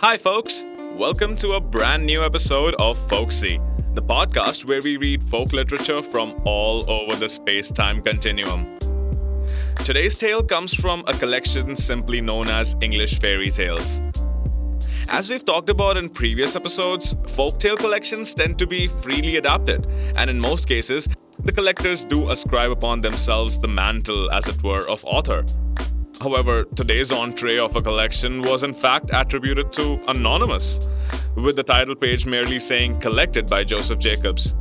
Hi, folks. Welcome to a brand new episode of Folksy, the podcast where we read folk literature from all over the space time continuum. Today's tale comes from a collection simply known as English Fairy Tales. As we've talked about in previous episodes, folktale collections tend to be freely adapted, and in most cases, the collectors do ascribe upon themselves the mantle, as it were, of author. However, today's entree of a collection was in fact attributed to Anonymous, with the title page merely saying collected by Joseph Jacobs.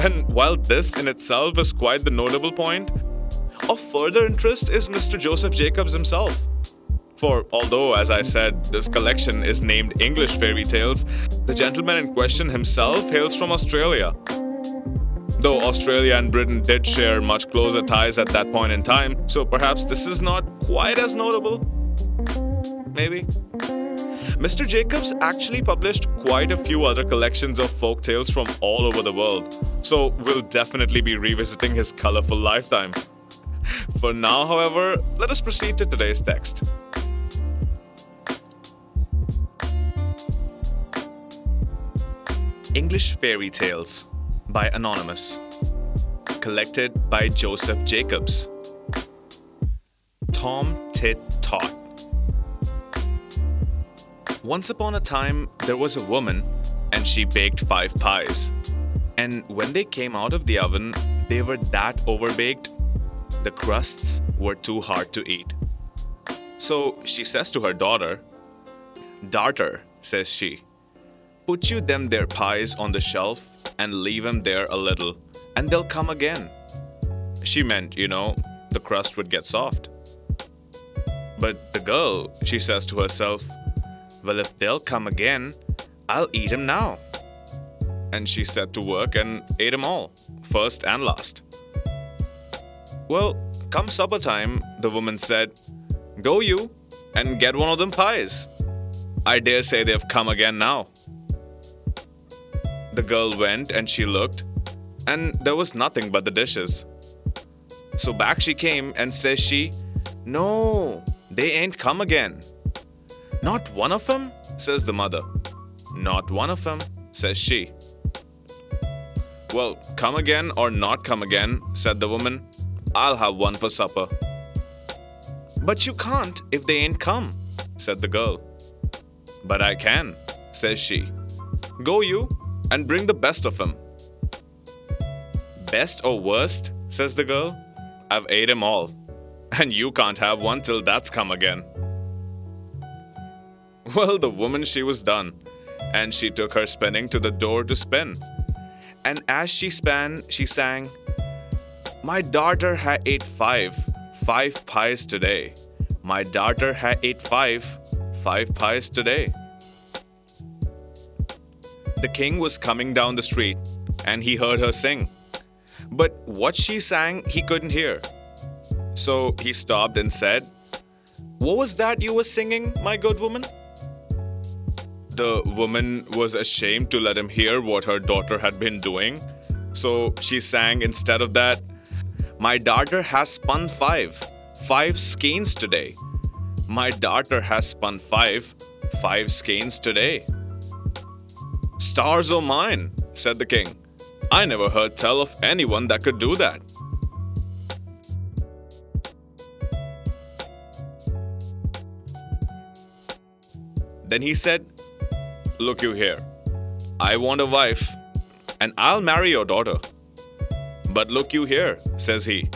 And while this in itself is quite the notable point, of further interest is Mr. Joseph Jacobs himself. For although, as I said, this collection is named English Fairy Tales, the gentleman in question himself hails from Australia. Though Australia and Britain did share much closer ties at that point in time, so perhaps this is not quite as notable. Maybe. Mr. Jacobs actually published quite a few other collections of folk tales from all over the world, so we'll definitely be revisiting his colorful lifetime. For now, however, let us proceed to today's text. English Fairy Tales by Anonymous. Collected by Joseph Jacobs. Tom Tit Tot. Once upon a time, there was a woman, and she baked five pies. And when they came out of the oven, they were that overbaked, the crusts were too hard to eat. So she says to her daughter, Daughter, says she, put you them there pies on the shelf and leave there a little, and they'll come again. She meant, you know, the crust would get soft. But the girl, she says to herself, Well, if they'll come again, I'll eat now. And she set to work and ate 'em all, first and last. Well, come supper time, the woman said, Go you and get one of them pies. I dare say they've come again now. The girl went and she looked, and there was nothing but the dishes. So back she came and says she, No, they ain't come again. Not one of them? says the mother. Not one of them, says she. Well, come again or not come again, said the woman. I'll have one for supper. But you can't if they ain't come, said the girl. But I can, says she. Go you and bring the best of him. Best or worst, says the girl. I've ate 'em all, and you can't have one till that's come again. Well, the woman she was done, and she took her spinning to the door to spin. And as she span, she sang, My daughter ha ate five, five pies today. My daughter ha ate five, five pies today. The king was coming down the street, and he heard her sing. But what she sang, he couldn't hear. So he stopped and said, What was that you were singing, my good woman? The woman was ashamed to let him hear what her daughter had been doing. So she sang instead of that, My daughter has spun five, five skeins today. My daughter has spun five, five skeins today. Stars o' mine, said the king. I never heard tell of anyone that could do that. Then he said, Look you here. I want a wife, and I'll marry your daughter. But look you here, says he.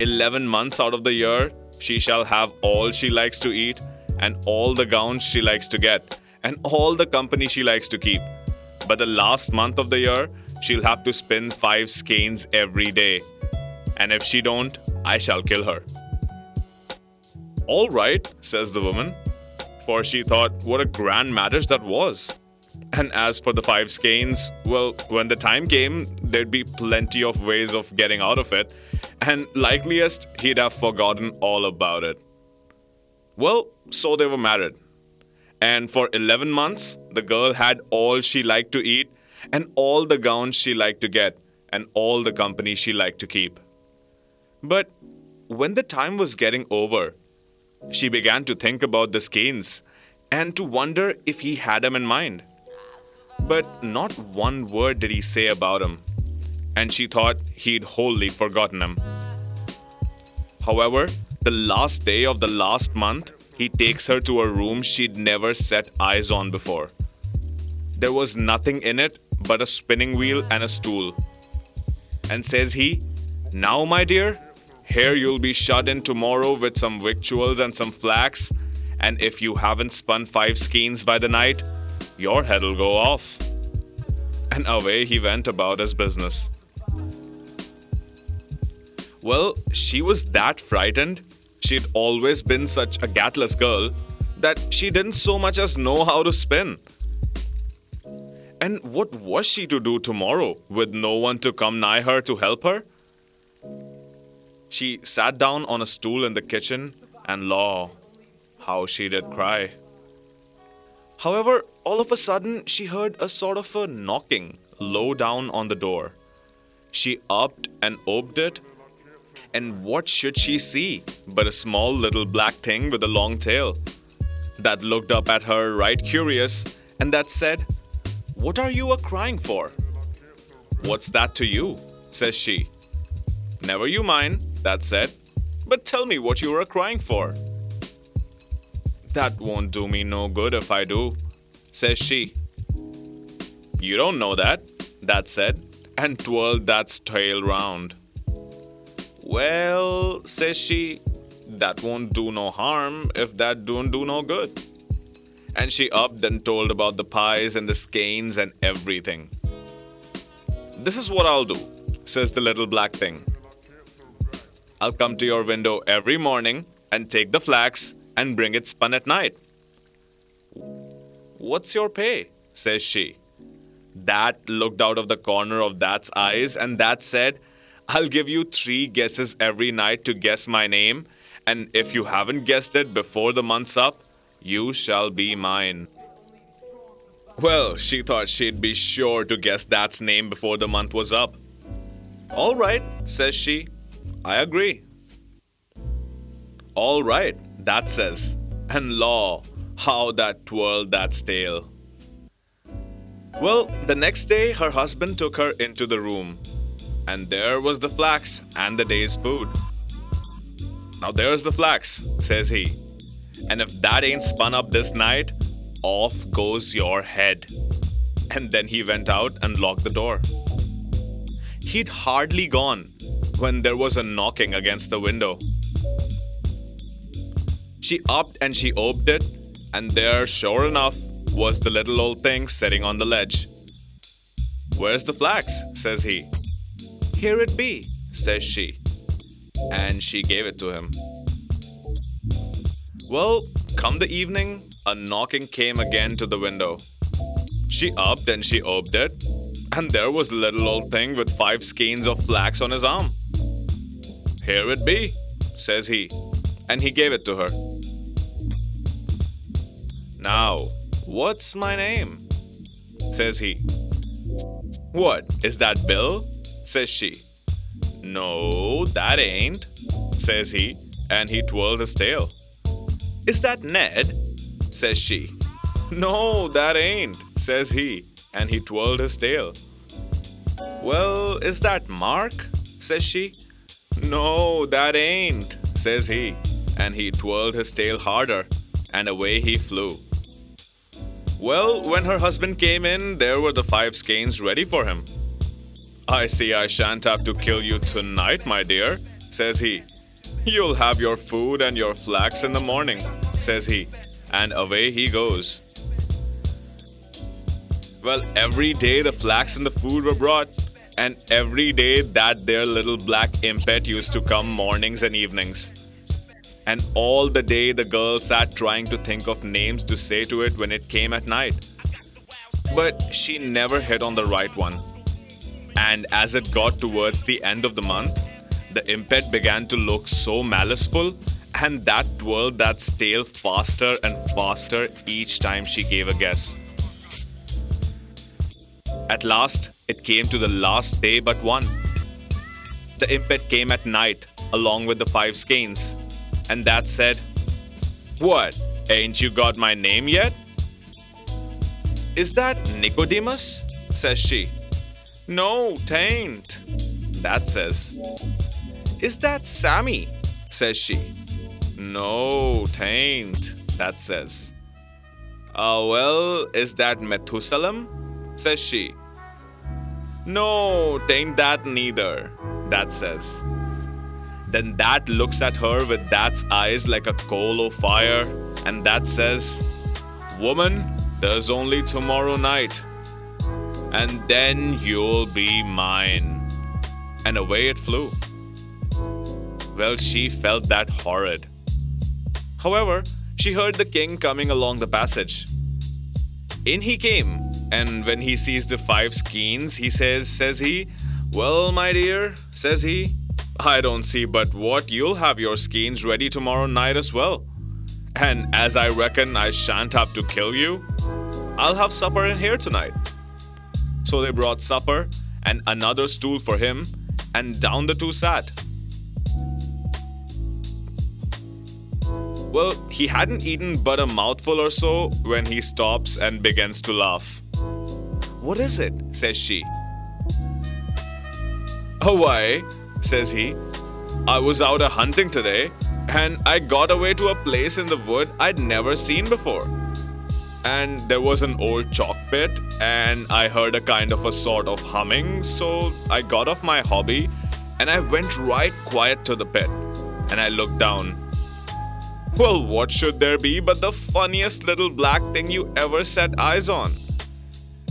Eleven months out of the year, she shall have all she likes to eat, and all the gowns she likes to get, and all the company she likes to keep. But the last month of the year, she'll have to spin five skeins every day. And if she don't, I shall kill her. All right, says the woman, for she thought what a grand marriage that was. And as for the five skeins, well, when the time came, there'd be plenty of ways of getting out of it, and likeliest he'd have forgotten all about it. Well, so they were married. And for 11 months, the girl had all she liked to eat, and all the gowns she liked to get, and all the company she liked to keep. But when the time was getting over, she began to think about the skeins and to wonder if he had him in mind. But not one word did he say about him, and she thought he'd wholly forgotten him. However, the last day of the last month, he takes her to a room she'd never set eyes on before. There was nothing in it but a spinning wheel and a stool. And says he, Now, my dear, here you'll be shut in tomorrow with some victuals and some flax, and if you haven't spun five skeins by the night, your head'll go off. And away he went about his business. Well, she was that frightened. She'd always been such a gatless girl that she didn't so much as know how to spin. And what was she to do tomorrow with no one to come nigh her to help her? She sat down on a stool in the kitchen, and law, how she did cry. However, all of a sudden, she heard a sort of a knocking low down on the door. She upped and opened it, and what should she see but a small little black thing with a long tail that looked up at her right curious and that said, What are you a crying for? What's that to you? says she. Never you mind, that said, but tell me what you are crying for. That won't do me no good if I do, says she. You don't know that, that said, and twirled that's tail round. Well, says she, that won't do no harm if that don't do no good. And she upped and told about the pies and the skeins and everything. This is what I'll do, says the little black thing. I'll come to your window every morning and take the flax and bring it spun at night. What's your pay? says she. That looked out of the corner of That's eyes, and that said, I'll give you three guesses every night to guess my name, and if you haven't guessed it before the month's up, you shall be mine. Well, she thought she'd be sure to guess That's name before the month was up. All right, says she. I agree. All right, that says. And law, how that twirled That's tail. Well, the next day, her husband took her into the room, and there was the flax and the day's food. Now, there's the flax, says he, and if that ain't spun up this night, off goes your head. And then he went out and locked the door. He'd hardly gone when there was a knocking against the window. She upped and she opened it, and there, sure enough, was the little old thing sitting on the ledge. Where's the flax? says he. Here it be, says she. And she gave it to him. Well, come the evening, a knocking came again to the window. She upped and she opened it, and there was little old thing with five skeins of flax on his arm. Here it be, says he, and he gave it to her. Now, what's my name? says he. What, is that Bill? Says she. No, that ain't, says he, and he twirled his tail. Is that Ned? says she. No, that ain't, says he, and he twirled his tail. Well, is that Mark? says she. No, that ain't, says he, and he twirled his tail harder, and away he flew. Well, when her husband came in, there were the five skeins ready for him. I see I shan't have to kill you tonight, my dear, says he. You'll have your food and your flax in the morning, says he, and away he goes. Well, every day the flax and the food were brought, and every day that there little black impet used to come mornings and evenings. And all the day the girl sat trying to think of names to say to it when it came at night. But she never hit on the right one. And as it got towards the end of the month, the impet began to look so maliceful, and that twirled that tail faster and faster each time she gave a guess. At last, it came to the last day but one. The impet came at night, along with the five skeins, and that said, What? Ain't you got my name yet? Is that Nicodemus? says she. No, tain't. That says. Is that Sammy? says she. No, tain't. That says. Uh, well, is that Methuselah? says she. No, tain't that neither. That says. Then that looks at her with that's eyes like a coal of fire, and that says, Woman, there's only tomorrow night, and then you'll be mine. And away it flew. Well, she felt that horrid. However, she heard the king coming along the passage. In he came, and when he sees the five skeins, he says, says he, Well, my dear, says he, I don't see but what you'll have your skeins ready tomorrow night as well. And as I reckon I shan't have to kill you, I'll have supper in here tonight. So they brought supper and another stool for him, and down the two sat. Well, he hadn't eaten but a mouthful or so when he stops and begins to laugh. What is it? says she. Oh, why, says he. I was out a hunting today, and I got away to a place in the wood I'd never seen before. And there was an old chalk pit, and I heard a kind of a sort of humming, so I got off my hobby and I went right quiet to the pit. And I looked down. Well, what should there be but the funniest little black thing you ever set eyes on?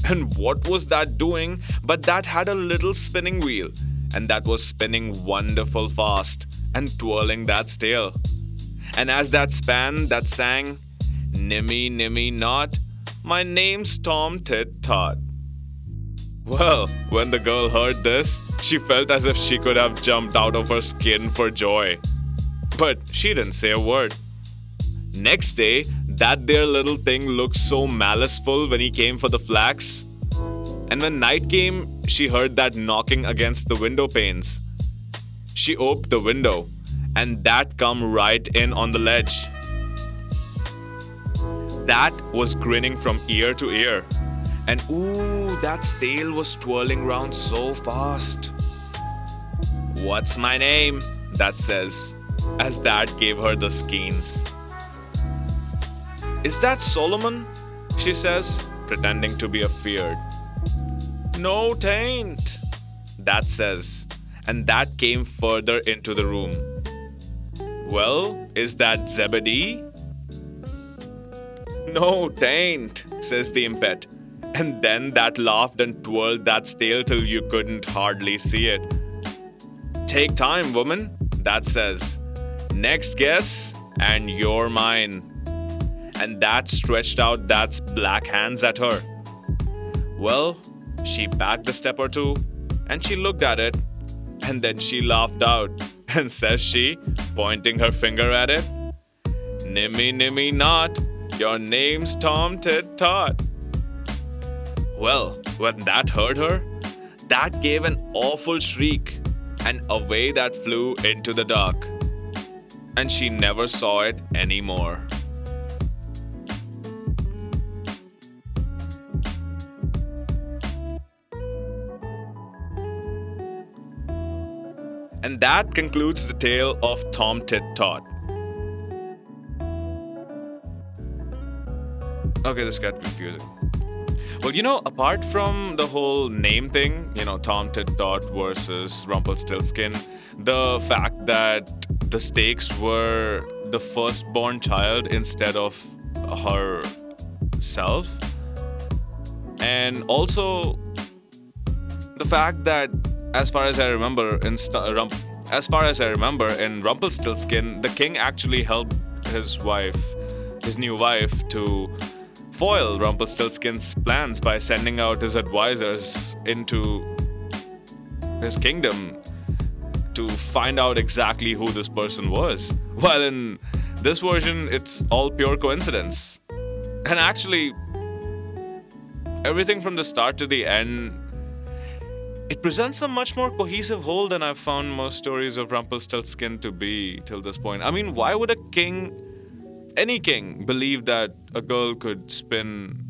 And what was that doing but that had a little spinning wheel, and that was spinning wonderful fast and twirling that tail. And as that span, that sang, Nimmy, nimmy, not, my name's Tom Tit Tot. Well, when the girl heard this, she felt as if she could have jumped out of her skin for joy. But she didn't say a word. Next day, that there little thing looked so maliceful when he came for the flax. And when night came, she heard that knocking against the window panes. She opened the window, and that come right in on the ledge. That was grinning from ear to ear. And ooh, that tail was twirling round so fast. What's my name? That says, as that gave her the skeins. Is that Solomon? She says, pretending to be afeard. No, tain't. That says, and that came further into the room. Well, is that Zebedee? No, tain't, says the impet. And then that laughed and twirled that tail till you couldn't hardly see it. Take time, woman, that says. Next guess, and you're mine. And that stretched out that's black hands at her. Well, she backed a step or two, and she looked at it, and then she laughed out, and says she, pointing her finger at it, Nimmy, nimmy, not, your name's Tom Tit Tot. Well, when that hurt her, that gave an awful shriek, and away that flew into the dark. And she never saw it anymore. And that concludes the tale of Tom Tit Tot. Okay, this got confusing. Well, you know, apart from the whole name thing, you know, Tom Tit Tot versus Rumpelstiltskin, the fact that the stakes were the firstborn child instead of herself, and also the fact that, as far as I remember, in St- uh, Rump- as far as I remember, in Rumpelstiltskin, the king actually helped his wife, his new wife, to foil Rumpelstiltskin's plans by sending out his advisors into his kingdom to find out exactly who this person was. While in this version, it's all pure coincidence. And actually, everything from the start to the end, it presents a much more cohesive whole than I've found most stories of Rumpelstiltskin to be till this point. I mean, why would a king any king believed that a girl could spin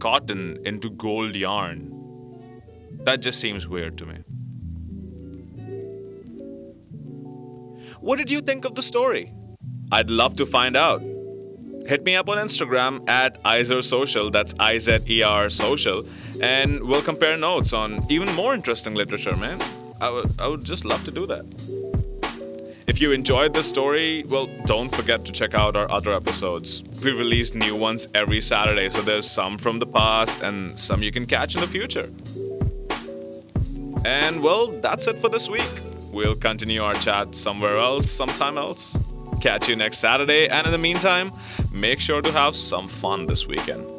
cotton into gold yarn. That just seems weird to me. What did you think of the story? I'd love to find out. Hit me up on Instagram at Izer Social, that's I Z E R Social, and we'll compare notes on even more interesting literature, man. I would, I would just love to do that. If you enjoyed this story, well, don't forget to check out our other episodes. We release new ones every Saturday, so there's some from the past and some you can catch in the future. And well, that's it for this week. We'll continue our chat somewhere else, sometime else. Catch you next Saturday, and in the meantime, make sure to have some fun this weekend.